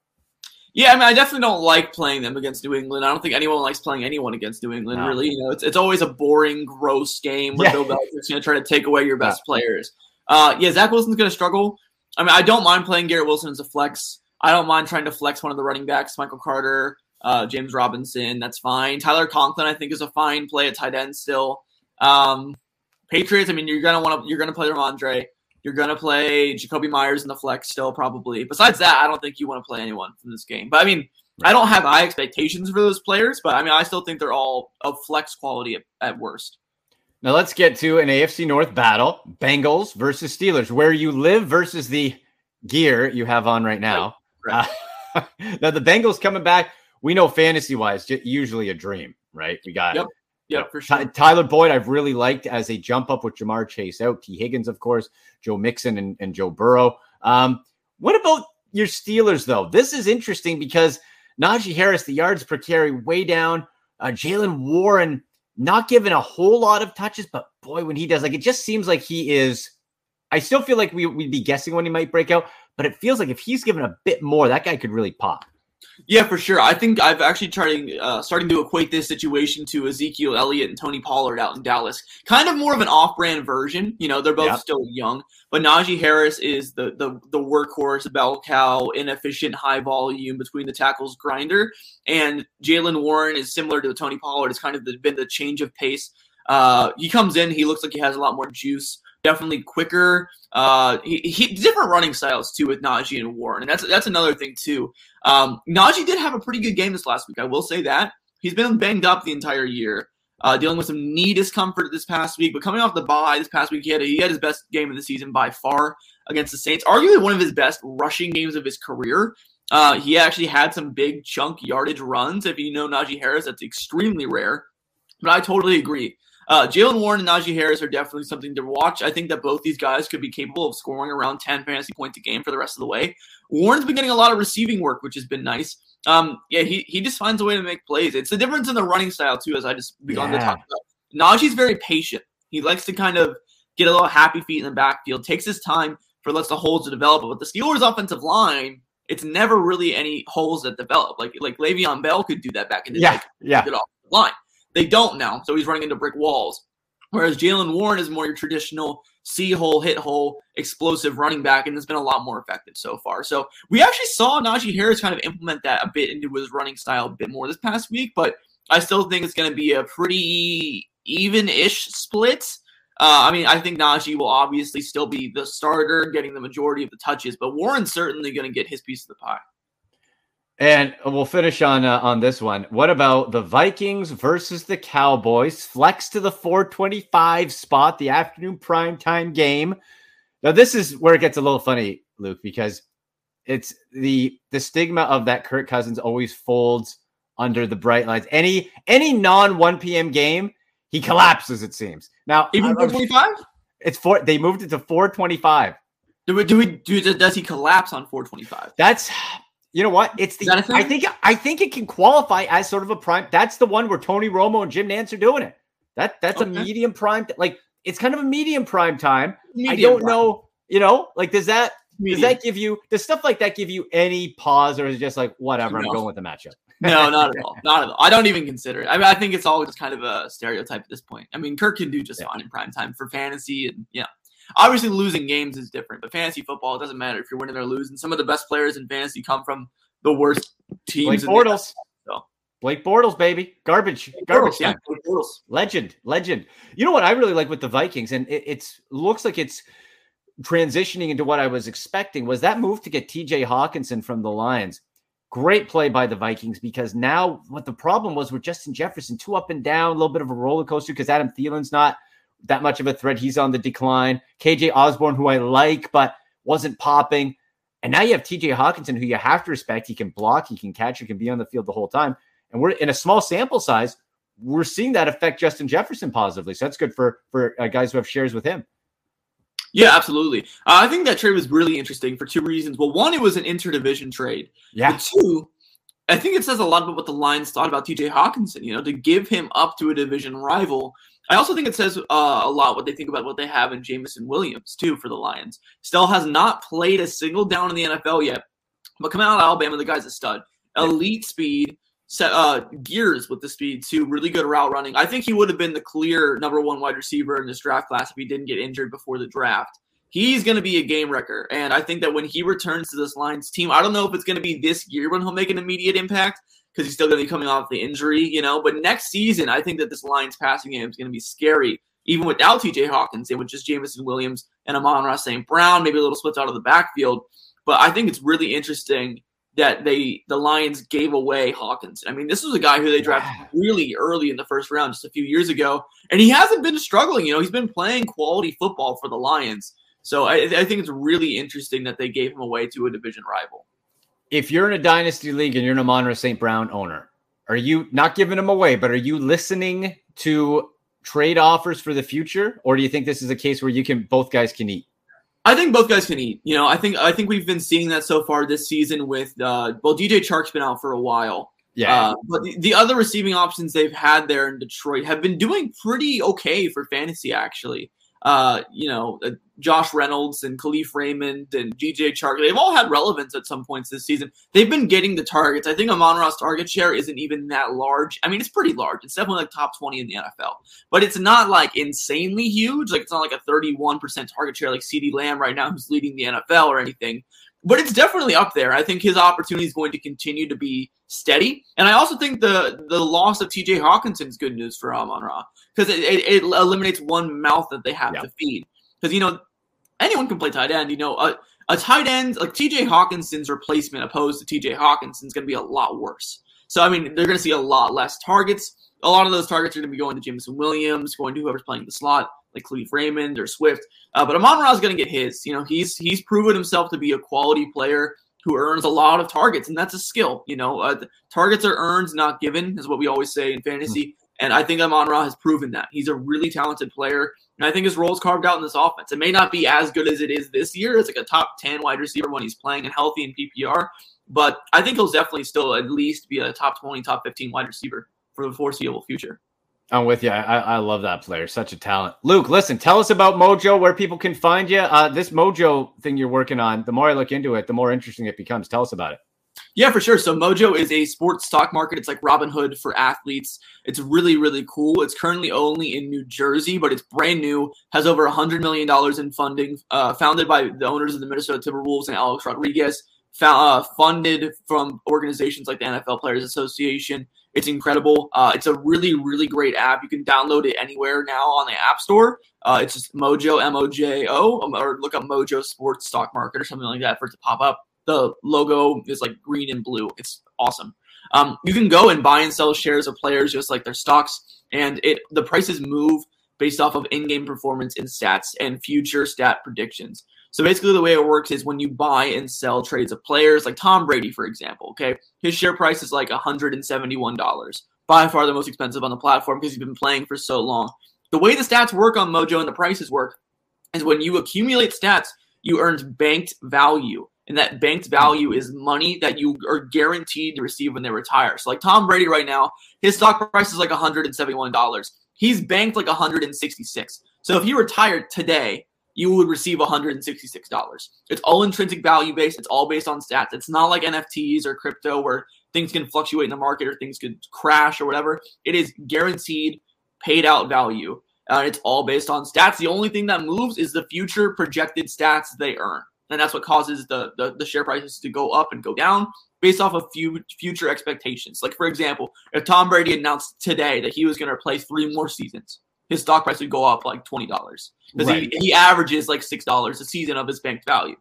Yeah, I mean, I definitely don't like playing them against New England. I don't think anyone likes playing anyone against New England. No. Really, you know, it's, it's always a boring, gross game where yeah. Bill Belichick's going to try to take away your best yeah. players. Uh, yeah, Zach Wilson's going to struggle. I mean, I don't mind playing Garrett Wilson as a flex. I don't mind trying to flex one of the running backs, Michael Carter, uh, James Robinson. That's fine. Tyler Conklin, I think, is a fine play at tight end still. Um, Patriots, I mean, you're gonna want to you're gonna play Rhamondre. You're gonna play Jakobi Meyers in the flex still, probably. Besides that, I don't think you want to play anyone from this game. But I mean, I don't have high expectations for those players, but I mean, I still think they're all of flex quality at, at worst. Now let's get to an AFC North battle: Bengals versus Steelers. Where you live versus the gear you have on right now. Right. Uh, [laughs] now the Bengals coming back. We know fantasy wise, usually a dream, right? We got yep. Yeah, for sure. Tyler Boyd, I've really liked as a jump up with Ja'Marr Chase out, Tee Higgins, of course, Joe Mixon, and, and Joe Burrow. Um, what about your Steelers, though? This is interesting because Najee Harris, the yards per carry, way down. Uh, Jaylen Warren, not given a whole lot of touches, but boy, when he does, like it just seems like he is. I still feel like we, we'd be guessing when he might break out, but it feels like if he's given a bit more, that guy could really pop. Yeah, for sure. I think I've actually tried uh, starting to equate this situation to Ezekiel Elliott and Tony Pollard out in Dallas. Kind of more of an off-brand version. You know, they're both still young, but Najee Harris is the the the workhorse, bell cow, inefficient, high volume between the tackles grinder, and Jaylen Warren is similar to Tony Pollard. It's kind of the, been the change of pace. Uh, he comes in, he looks like he has a lot more juice definitely quicker. Uh, he, he, different running styles too with Najee and Warren, and that's that's another thing too. Um, Najee did have a pretty good game this last week. I will say that he's been banged up the entire year, uh, dealing with some knee discomfort this past week. But coming off the bye this past week, he had a, he had his best game of the season by far against the Saints. Arguably one of his best rushing games of his career. Uh, he actually had some big chunk yardage runs. If you know Najee Harris, that's extremely rare. But I totally agree. Uh, Jaylen Warren and Najee Harris are definitely something to watch. I think that both these guys could be capable of scoring around 10 fantasy points a game for the rest of the way. Warren's been getting a lot of receiving work, which has been nice. Um, yeah, he, he just finds a way to make plays. It's the difference in the running style, too, as I just began yeah. to talk about. Najee's very patient. He likes to kind of get a little happy feet in the backfield, takes his time for lets the holes to develop. But with the Steelers' offensive line, it's never really any holes that develop. Like like Le'Veon Bell could do that back in the yeah, day. Yeah, Get off the line. They don't now, so he's running into brick walls. Whereas Jaylen Warren is more your traditional see hole, hit hole, explosive running back, and has been a lot more effective so far. So we actually saw Najee Harris kind of implement that a bit into his running style a bit more this past week, but I still think it's going to be a pretty even-ish split. Uh, I mean, I think Najee will obviously still be the starter, getting the majority of the touches, but Warren's certainly going to get his piece of the pie. And we'll finish on uh, on this one. What about the Vikings versus the Cowboys? Flex to the 425 spot, the afternoon prime time game. Now this is where it gets a little funny, Luke, because it's the the stigma of that Kirk Cousins always folds under the bright lights. Any any non 1 p.m. game, he collapses. It seems now even 425. It's four. They moved it to 425. Do we do we do? Does he collapse on 425? That's you know what? It's the I think I think it can qualify as sort of a prime. That's the one where Tony Romo and Jim Nantz are doing it. That that's okay. a medium prime. Like it's kind of a medium prime time. Medium I don't prime. know. You know, like does that medium. does that give you does stuff like that give you any pause or is it just like whatever? No. I'm going with the matchup. no, not at [laughs] all. Not at all. I don't even consider it. I mean, I think it's all just kind of a stereotype at this point. I mean, Kirk can do just yeah. fine in prime time for fantasy, and yeah, obviously losing games is different, but fantasy football it doesn't matter if you're winning or losing. Some of the best players in fantasy come from the worst teams. Blake Bortles. So. Blake Bortles, baby, garbage, garbage. Bortles, yeah. Legend, legend. You know what I really like with the Vikings, and it it's looks like it's transitioning into what I was expecting was that move to get TJ Hockenson from the Lions. Great play by the Vikings because now what the problem was with Justin Jefferson, two up and down, a little bit of a roller coaster because Adam Thielen's not that much of a threat. He's on the decline. KJ Osborn, who I like, but wasn't popping. And now you have TJ Hockenson, who you have to respect. He can block, he can catch, he can be on the field the whole time. And we're in a small sample size. We're seeing that affect Justin Jefferson positively. So that's good for for uh, guys who have shares with him. Yeah, absolutely. Uh, I think that trade was really interesting for two reasons. Well, one, it was an interdivision trade. Yeah. But two, I think it says a lot about what the Lions thought about TJ Hockenson. You know, to give him up to a division rival I also think it says uh, a lot what they think about what they have in Jameson Williams too for the Lions. Still has not played a single down in the NFL yet, but coming out of Alabama, the guy's a stud. Elite speed, set, uh, gears with the speed too. Really good route running. I think he would have been the clear number one wide receiver in this draft class if he didn't get injured before the draft. He's going to be a game wrecker, and I think that when he returns to this Lions team, I don't know if it's going to be this year when he'll make an immediate impact because he's still going to be coming off the injury, you know. But next season, I think that this Lions passing game is going to be scary, even without TJ Hawkins and with just Jameson Williams and Amon-Ra St. Brown, maybe a little splits out of the backfield. But I think it's really interesting that they the Lions gave away Hawkins. I mean, this was a guy who they drafted really early in the first round just a few years ago, and he hasn't been struggling. You know, he's been playing quality football for the Lions. So I, I think it's really interesting that they gave him away to a division rival if you're in a dynasty league and you're an Amon-Ra St. Brown owner, are you not giving them away, but are you listening to trade offers for the future, or do you think this is a case where you can both guys can eat? I think both guys can eat. You know, I think I think we've been seeing that so far this season with uh, well, DJ Chark's been out for a while. Yeah, uh, but the, the other receiving options they've had there in Detroit have been doing pretty okay for fantasy actually uh, you know, uh, Josh Reynolds and Kalif Raymond and DJ Chark, they've all had relevance at some points this season. They've been getting the targets. I think Amon Ra's target share isn't even that large. I mean, it's pretty large. It's definitely like top 20 in the NFL, but it's not like insanely huge. Like it's not like a 31% target share like CeeDee Lamb right now, who's leading the NFL or anything. But it's definitely up there. I think his opportunity is going to continue to be steady. And I also think the the loss of TJ Hockenson is good news for Amon Ra because it, it, it, eliminates one mouth that they have yeah. to feed. Because, you know, anyone can play tight end. You know, a, a tight end like TJ Hockenson's replacement opposed to TJ Hockenson is going to be a lot worse. So, I mean, they're going to see a lot less targets. A lot of those targets are going to be going to Jameson Williams, going to whoever's playing the slot, like Kalif Raymond or Swift. Uh, but Amon Ra is going to get his. You know, he's he's proven himself to be a quality player who earns a lot of targets, and that's a skill. You know, uh, targets are earned, not given, is what we always say in fantasy. And I think Amon Ra has proven that. He's a really talented player. And I think his role is carved out in this offense. It may not be as good as it is this year. It's like a top 10 wide receiver when he's playing and healthy in PPR. But I think he'll definitely still at least be a top 20, top 15 wide receiver for the foreseeable future. I'm with you. I, I love that player. Such a talent. Luke, listen, tell us about Mojo, where people can find you. Uh, this Mojo thing you're working on, the more I look into it, the more interesting it becomes. Tell us about it. Yeah, for sure. So Mojo is a sports stock market. It's like Robinhood for athletes. It's really, really cool. It's currently only in New Jersey, but it's brand new. Has over a hundred million dollars in funding. Uh, founded by the owners of the Minnesota Timberwolves and Alex Rodriguez. Uh, funded from organizations like the NFL Players Association it's incredible. Uh, it's a really, really great app. You can download it anywhere now on the App Store. Uh, it's just Mojo, M O J O, or look up Mojo Sports Stock Market or something like that for it to pop up. The logo is like green and blue. It's awesome. Um, you can go and buy and sell shares of players just like their stocks, and it the prices move based off of in-game performance and stats and future stat predictions. So basically, the way it works is when you buy and sell trades of players, like Tom Brady, for example, okay, his share price is like $171, by far the most expensive on the platform because he's been playing for so long. The way the stats work on Mojo and the prices work is when you accumulate stats, you earn banked value. And that banked value is money that you are guaranteed to receive when they retire. So, like Tom Brady right now, his stock price is like $171. He's banked like 166. So if he retired today, you would receive $166. It's all intrinsic value based. It's all based on stats. It's not like NFTs or crypto where things can fluctuate in the market or things could crash or whatever. It is guaranteed paid out value. Uh, it's all based on stats. The only thing that moves is the future projected stats they earn. And that's what causes the, the, the share prices to go up and go down based off of few future expectations. Like, for example, if Tom Brady announced today that he was going to play three more seasons, his stock price would go up like $20 because right. he, he averages like $6 a season of his bank value.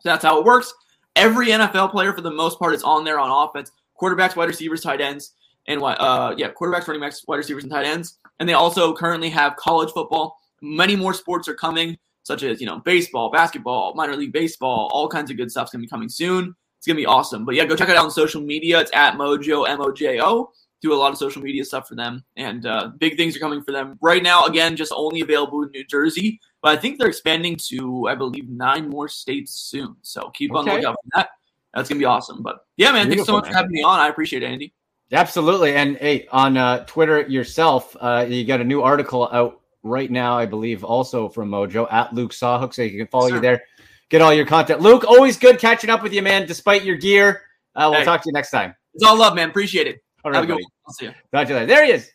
So that's how it works. Every NFL player, for the most part, is on there on offense. Quarterbacks, wide receivers, tight ends, and uh, yeah, quarterbacks, running backs, wide receivers, and tight ends. And they also currently have college football. Many more sports are coming, such as you know baseball, basketball, minor league baseball, all kinds of good stuff's gonna be coming soon. It's gonna be awesome. But yeah, go check it out on social media. It's at Mojo M O J O do a lot of social media stuff for them, and uh, big things are coming for them right now. Again, just only available in New Jersey, but I think they're expanding to, I believe, nine more states soon. So keep okay. on lookout for that. That's gonna be awesome. But yeah, man, Beautiful, thanks so much man. for having me on. I appreciate it, Andy. Absolutely, and hey, on uh, Twitter yourself, uh, you got a new article out right now, I believe, also from Mojo at Luke Sawhook, so you can follow you there, get all your content. Luke, always good catching up with you, man. Despite your gear, uh, we'll hey. talk to you next time. It's all love, man. Appreciate it. All right, buddy. I'll see you. Talk to you later. There he is.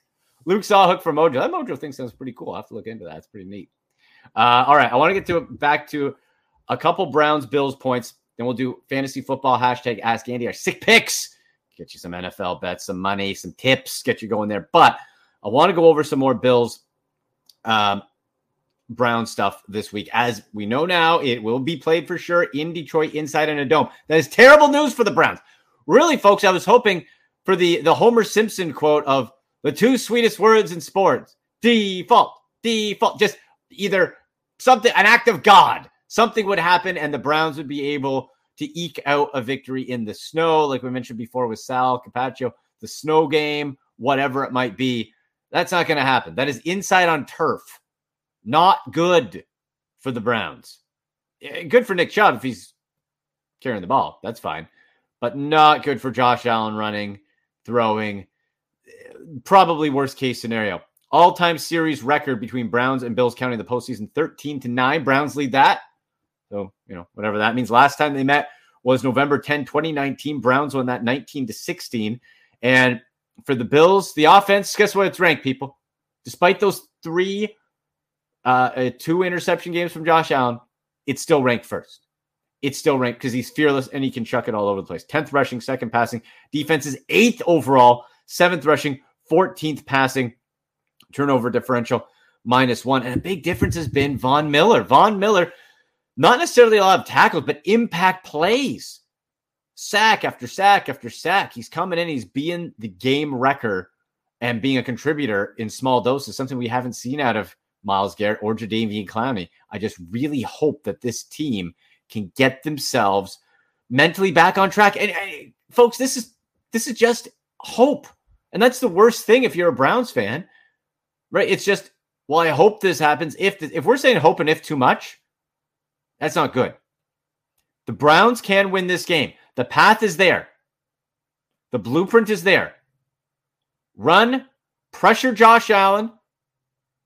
Luke Sawhook from Mojo. That Mojo thing sounds pretty cool. I have to look into that. It's pretty neat. Uh, all right. I want to get to back to a couple Browns Bills points. Then we'll do fantasy football hashtag ask Andy our sick picks. Get you some NFL bets, some money, some tips, get you going there. But I want to go over some more Bills um, Brown stuff this week. As we know now, it will be played for sure in Detroit inside in a dome. That is terrible news for the Browns. Really, folks, I was hoping for the the Homer Simpson quote of the two sweetest words in sports: default, default. Just either something, an act of God, something would happen, and the Browns would be able to eke out a victory in the snow, like we mentioned before with Sal Capaccio, the snow game, whatever it might be. That's not going to happen. That is inside on turf. Not good for the Browns. Eh, good for Nick Chubb if he's carrying the ball. That's fine. But not good for Josh Allen running throwing. Probably worst case scenario. All time series record between Browns and Bills counting the postseason 13 to 9. Browns lead that. So, you know, whatever that means. Last time they met was November 10, 2019. Browns won that 19 to 16. And for the Bills, the offense, guess what? It's ranked, people. Despite those three, uh, uh two interception games from Josh Allen, it's still ranked first it's still ranked because he's fearless and he can chuck it all over the place. 10th rushing, second passing. Defense is eighth overall, seventh rushing, 14th passing. Turnover differential minus one. And a big difference has been Von Miller. Von Miller, not necessarily a lot of tackles, but impact plays. Sack after sack after sack. He's coming in, he's being the game wrecker and being a contributor in small doses, something we haven't seen out of Myles Garrett or Jadeveon Clowney. I just really hope that this team – can get themselves mentally back on track. And, and folks, this is this is just hope. And that's the worst thing if you're a Browns fan. Right? It's just, well, I hope this happens. If if we're saying hope and if too much, that's not good. The Browns can win this game. The path is there. The blueprint is there. Run, pressure Josh Allen,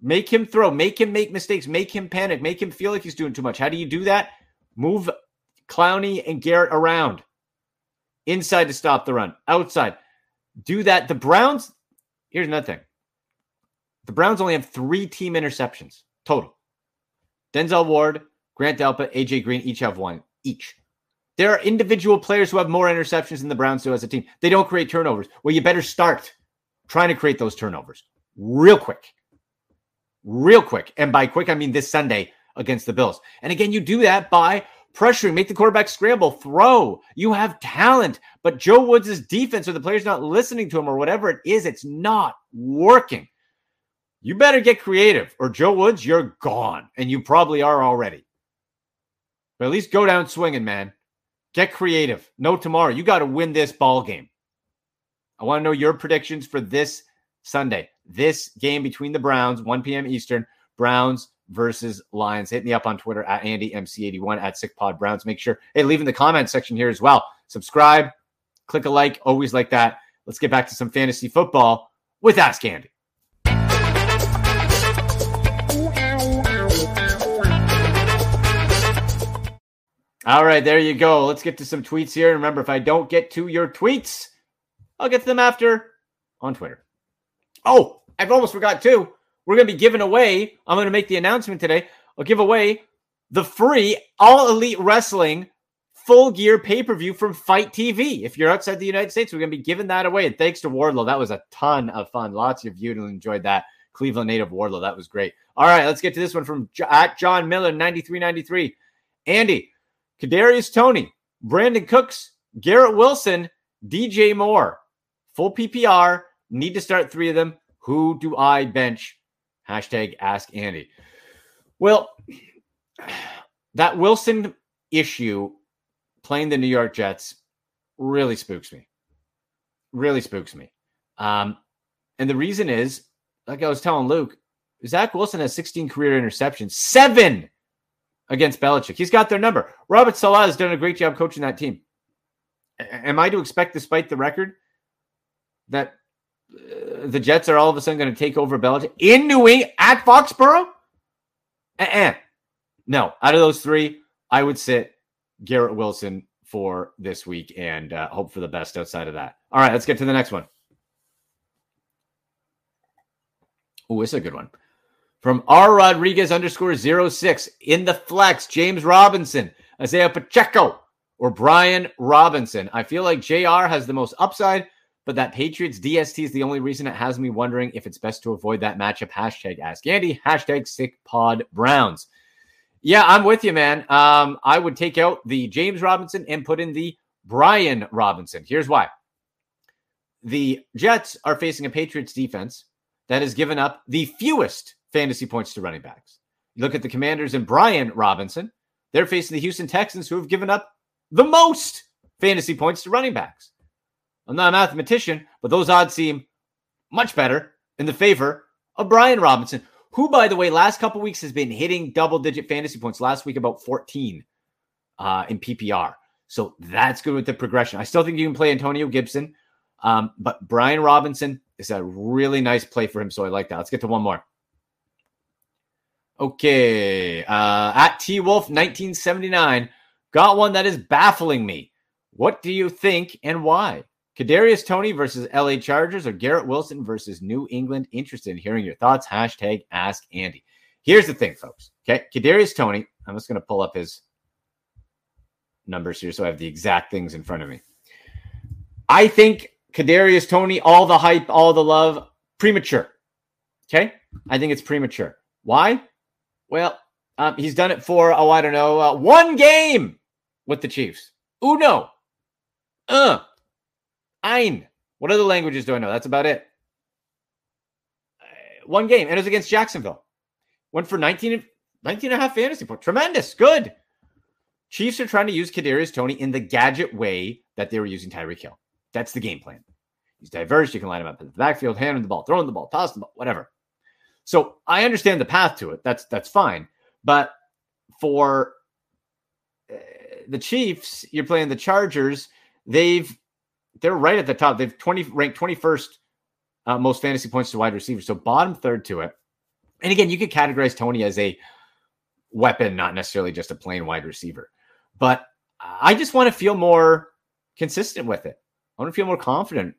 make him throw, make him make mistakes, make him panic, make him feel like he's doing too much. How do you do that? Move Clowney and Garrett around. Inside to stop the run, outside. Do that. The Browns, here's another thing. The Browns only have three team interceptions total. Denzel Ward, Grant Delpit, AJ Green each have one each. There are individual players who have more interceptions than the Browns do as a team. They don't create turnovers. Well, you better start trying to create those turnovers real quick. Real quick. And by quick, I mean this Sunday against the Bills. And again, you do that by pressuring, make the quarterback scramble, throw. You have talent, but Joe Woods' defense or the players not listening to him or whatever it is, it's not working. You better get creative, or Joe Woods, you're gone, and you probably are already. But at least go down swinging, man. Get creative. No tomorrow. You got to win this ball game. I want to know your predictions for this Sunday. This game between the Browns, 1 p.m. Eastern, Browns versus Lions. Hit me up on Twitter at AndyMC81 at SickPod Browns. Make sure, hey, leave in the comment section here as well. Subscribe, click a like, always like that. Let's get back to some fantasy football with Ask Andy. All right, there you go. Let's get to some tweets here. And remember, if I don't get to your tweets, I'll get to them after on Twitter. Oh, I've almost forgot too. We're going to be giving away, I'm going to make the announcement today. I'll give away the free All Elite Wrestling full gear pay per view from FITE TV. If you're outside the United States, we're going to be giving that away. And thanks to Wardlow, that was a ton of fun. Lots of you enjoyed that. Cleveland native Wardlow, that was great. All right, let's get to this one from at John Miller, 9393. Andy, Kadarius Toney, Brandin Cooks, Garrett Wilson, DJ Moore, full PPR. Need to start three of them. Who do I bench? Hashtag ask Andy. Well, that Wilson issue playing the New York Jets really spooks me. Really spooks me. Um, and the reason is, like I was telling Luke, Zach Wilson has 16 career interceptions, seven against Belichick. He's got their number. Robert Saleh has done a great job coaching that team. Am I to expect, despite the record, that uh, the Jets are all of a sudden going to take over Belichick in New England at Foxborough? Uh-uh. No, out of those three, I would sit Garrett Wilson for this week and uh, hope for the best outside of that. All right, let's get to the next one. Oh, it's a good one. From R Rodriguez underscore zero six in the flex, James Robinson, Isiah Pacheco, or Brian Robinson. I feel like JR has the most upside, but that Patriots DST is the only reason it has me wondering if it's best to avoid that matchup. Hashtag Ask Andy, hashtag Sick Pod Browns. Yeah, I'm with you, man. Um, I would take out the James Robinson and put in the Brian Robinson. Here's why. The Jets are facing a Patriots defense that has given up the fewest fantasy points to running backs. You look at the Commanders and Brian Robinson, they're facing the Houston Texans, who have given up the most fantasy points to running backs. I'm not a mathematician, but those odds seem much better in the favor of Brian Robinson, who, by the way, last couple weeks has been hitting double digit fantasy points. Last week, about 14 uh, in PPR. So that's good with the progression. I still think you can play Antonio Gibson, um, but Brian Robinson is a really nice play for him. So I like that. Let's get to one more. Okay. Uh, at T Wolf 1979, got one that is baffling me. What do you think and why? Kadarius Toney versus LA Chargers or Garrett Wilson versus New England? Interested in hearing your thoughts. Hashtag Ask Andy. Here's the thing, folks. Okay, Kadarius Toney, I'm just going to pull up his numbers here so I have the exact things in front of me. I think Kadarius Toney, all the hype, all the love, premature. Okay, I think it's premature. Why? Well, um, he's done it for, oh, I don't know, uh, one game with the Chiefs. Uno. Uh. Ein. What other languages do I know? That's about it. Uh, one game, and it was against Jacksonville. Went for 19, 19 and a half fantasy points. Tremendous. Good. Chiefs are trying to use Kadarius Toney in the gadget way that they were using Tyreek Hill. That's the game plan. He's diverse. You can line him up in the backfield, handing the ball, throwing the ball, tossing the ball, whatever. So I understand the path to it. That's that's fine. But for uh, the Chiefs, you're playing the Chargers. They've they're right at the top. They've 20 ranked 21st uh, most fantasy points to wide receiver. So bottom third to it. And again, you could categorize Toney as a weapon, not necessarily just a plain wide receiver. But I just want to feel more consistent with it. I want to feel more confident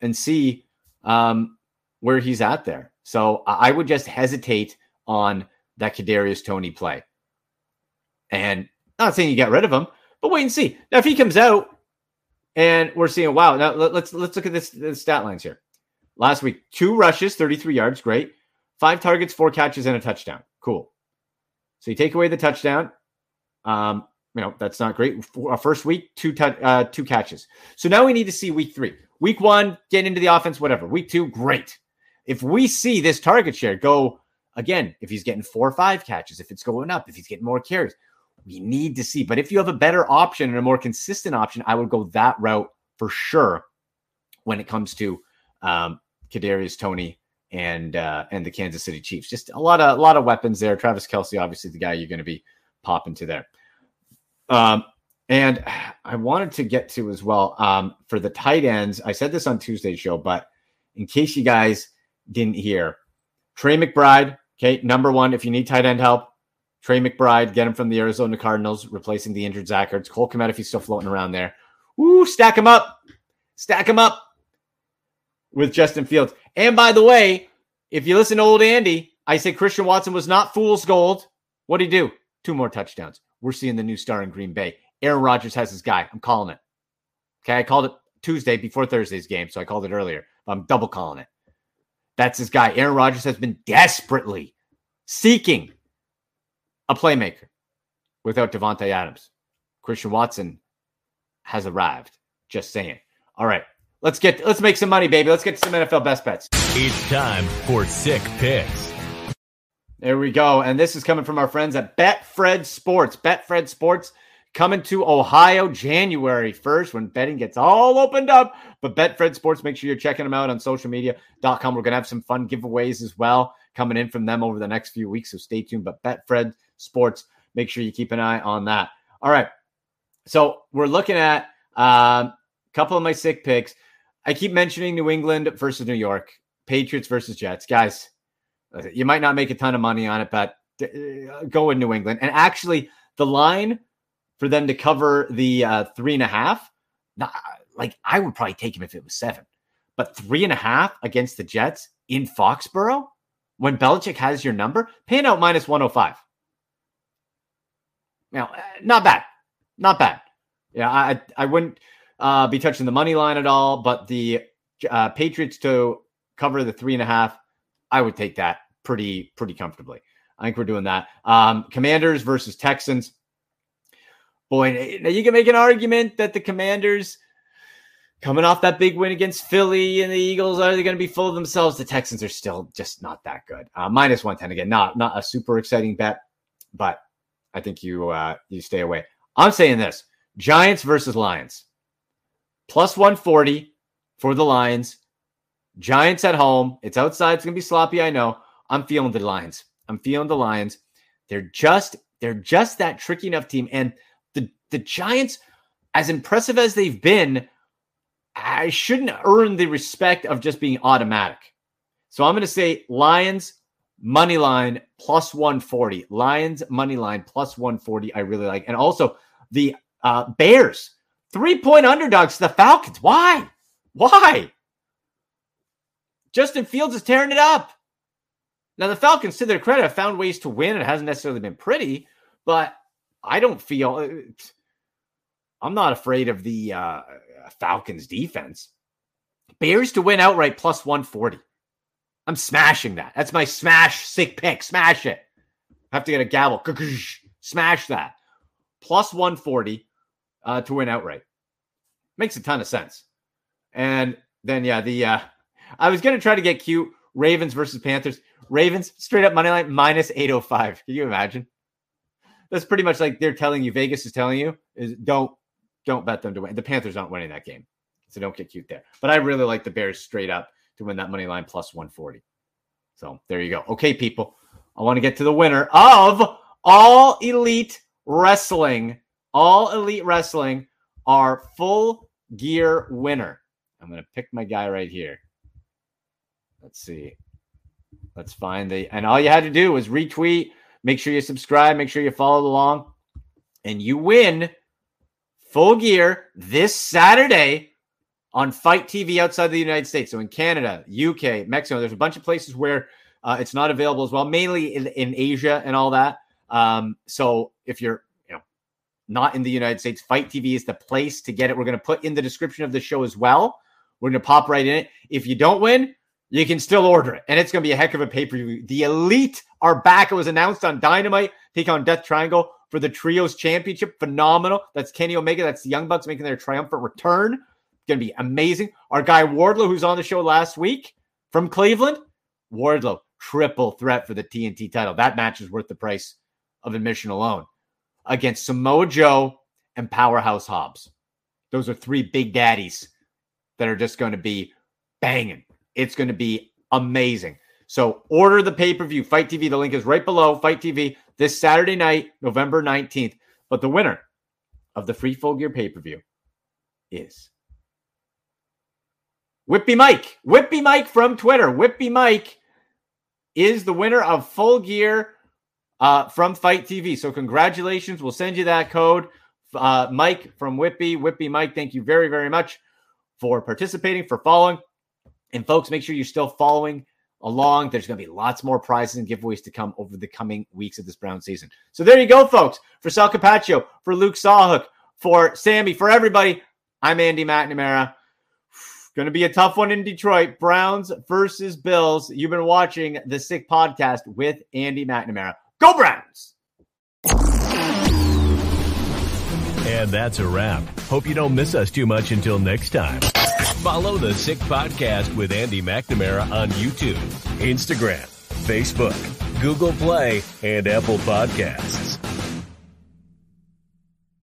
and see um, where he's at there. So I would just hesitate on that Kadarius Toney play. And not saying you get rid of him, but wait and see. Now, if he comes out and we're seeing, wow, now let's let's look at this the stat lines here. Last week, two rushes, 33 yards, great. Five targets, four catches, and a touchdown. Cool. So you take away the touchdown. Um, you know that's not great. For first week, two t- uh, two catches. So now we need to see week three. Week one, get into the offense, whatever. Week two, great. If we see this target share go again, if he's getting four or five catches, if it's going up, if he's getting more carries, we need to see. But if you have a better option and a more consistent option, I would go that route for sure when it comes to um, Kadarius Toney and uh, and the Kansas City Chiefs. Just a lot of a lot of weapons there. Travis Kelce, obviously the guy you're going to be popping to there. Um, and I wanted to get to as well um, for the tight ends. I said this on Tuesday's show, but in case you guys didn't hear, Trey McBride, okay, number one, if you need tight end help, Trey McBride, get him from the Arizona Cardinals, replacing the injured Zach Ertz. Cole Kmet if he's still floating around there. Woo, stack him up. Stack him up with Justin Fields. And by the way, if you listen to old Andy, I said Christian Watson was not fool's gold. What'd he do? Two more touchdowns. We're seeing the new star in Green Bay. Aaron Rodgers has his guy. I'm calling it. Okay. I called it Tuesday before Thursday's game, so I called it earlier. I'm double calling it. That's his guy. Aaron Rodgers has been desperately seeking a playmaker without Davante Adams. Christian Watson has arrived. Just saying. All right. Let's get let's make some money, baby. Let's get some NFL best bets. It's time for sick picks. There we go. And this is coming from our friends at Betfred Sports. Betfred Sports coming to Ohio January 1st when betting gets all opened up. But Betfred Sports, make sure you're checking them out on socialmedia.com. We're going to have some fun giveaways as well coming in from them over the next few weeks. So stay tuned. But Betfred Sports, make sure you keep an eye on that. All right. So we're looking at a um, couple of my sick picks. I keep mentioning New England versus New York, Patriots versus Jets. Guys, you might not make a ton of money on it, but uh, go in New England. And actually, the line for them to cover the uh, three and a half, like I would probably take him if it was seven, but three and a half against the Jets in Foxborough when Belichick has your number, paying out minus 105. Now, uh, not bad. Not bad. Yeah, I I wouldn't uh, be touching the money line at all, but the uh, Patriots to cover the three and a half, I would take that pretty pretty comfortably. I think we're doing that. Um, Commanders versus Texans. Boy, now you can make an argument that the Commanders coming off that big win against Philly and the Eagles are they going to be full of themselves? The Texans are still just not that good. Uh, minus one ten again, not not a super exciting bet, but I think you uh, you stay away. I'm saying this: Giants versus Lions, plus one forty for the Lions. Giants at home. It's outside. It's gonna be sloppy. I know. I'm feeling the Lions. I'm feeling the Lions. They're just they're just that tricky enough team. And the Giants, as impressive as they've been, I shouldn't earn the respect of just being automatic. So I'm going to say Lions money line plus 140. Lions money line plus 140. I really like. And also the uh, Bears three point underdogs to the Falcons. Why? Why? Justin Fields is tearing it up. Now, the Falcons, to their credit, have found ways to win. It hasn't necessarily been pretty, but I don't feel uh, I'm not afraid of the uh, Falcons defense. Bears to win outright plus 140. I'm smashing that. That's my smash sick pick. Smash it. I have to get a gavel. Smash that. Plus 140 uh, to win outright. Makes a ton of sense. And then, yeah, the uh, I was going to try to get cute. Ravens versus Panthers. Ravens straight up money line minus 805. Can you imagine? That's pretty much like they're telling you, Vegas is telling you, is don't don't bet them to win. The Panthers aren't winning that game. So don't get cute there. But I really like the Bears straight up to win that money line plus 140. So there you go. Okay, people. I want to get to the winner of all elite wrestling. All elite wrestling, our full gear winner. I'm going to pick my guy right here. Let's see. Let's find the and all you had to do was retweet, make sure you subscribe, make sure you follow along, and you win full gear this Saturday on FITE TV outside the United States. So in Canada, UK, Mexico, there's a bunch of places where uh, it's not available as well, mainly in, in Asia and all that. Um, so if you're you know not in the United States, FITE TV is the place to get it. We're going to put in the description of the show as well. We're going to pop right in it. If you don't win, you can still order it, and it's going to be a heck of a pay per view. The Elite are back. It was announced on Dynamite. Take on Death Triangle for the Trios Championship. Phenomenal. That's Kenny Omega. That's the Young Bucks making their triumphant return. Going to be amazing. Our guy Wardlow, who's on the show last week from Cleveland, Wardlow triple threat for the TNT title. That match is worth the price of admission alone against Samoa Joe and Powerhouse Hobbs. Those are three big daddies that are just going to be banging. It's going to be amazing. So order the pay per view, FITE TV. The link is right below FITE TV this Saturday night, November 19th. But the winner of the free full gear pay per view is Whippy Mike. Whippy Mike from Twitter. Whippy Mike is the winner of full gear uh, from FITE TV. So congratulations. We'll send you that code. Uh, Mike from Whippy. Whippy Mike, thank you very, very much for participating, for following. And folks, make sure you're still following along. There's going to be lots more prizes and giveaways to come over the coming weeks of this Brown season. So there you go, folks. For Sal Capaccio, for Luke Sawhook, for Sammy, for everybody, I'm Andy McNamara. [sighs] Going to be a tough one in Detroit. Browns versus Bills. You've been watching the Sick Podcast with Andy McNamara. Go Browns! And that's a wrap. Hope you don't miss us too much until next time. Follow the Sick Podcast with Andy McNamara on YouTube, Instagram, Facebook, Google Play, and Apple Podcasts.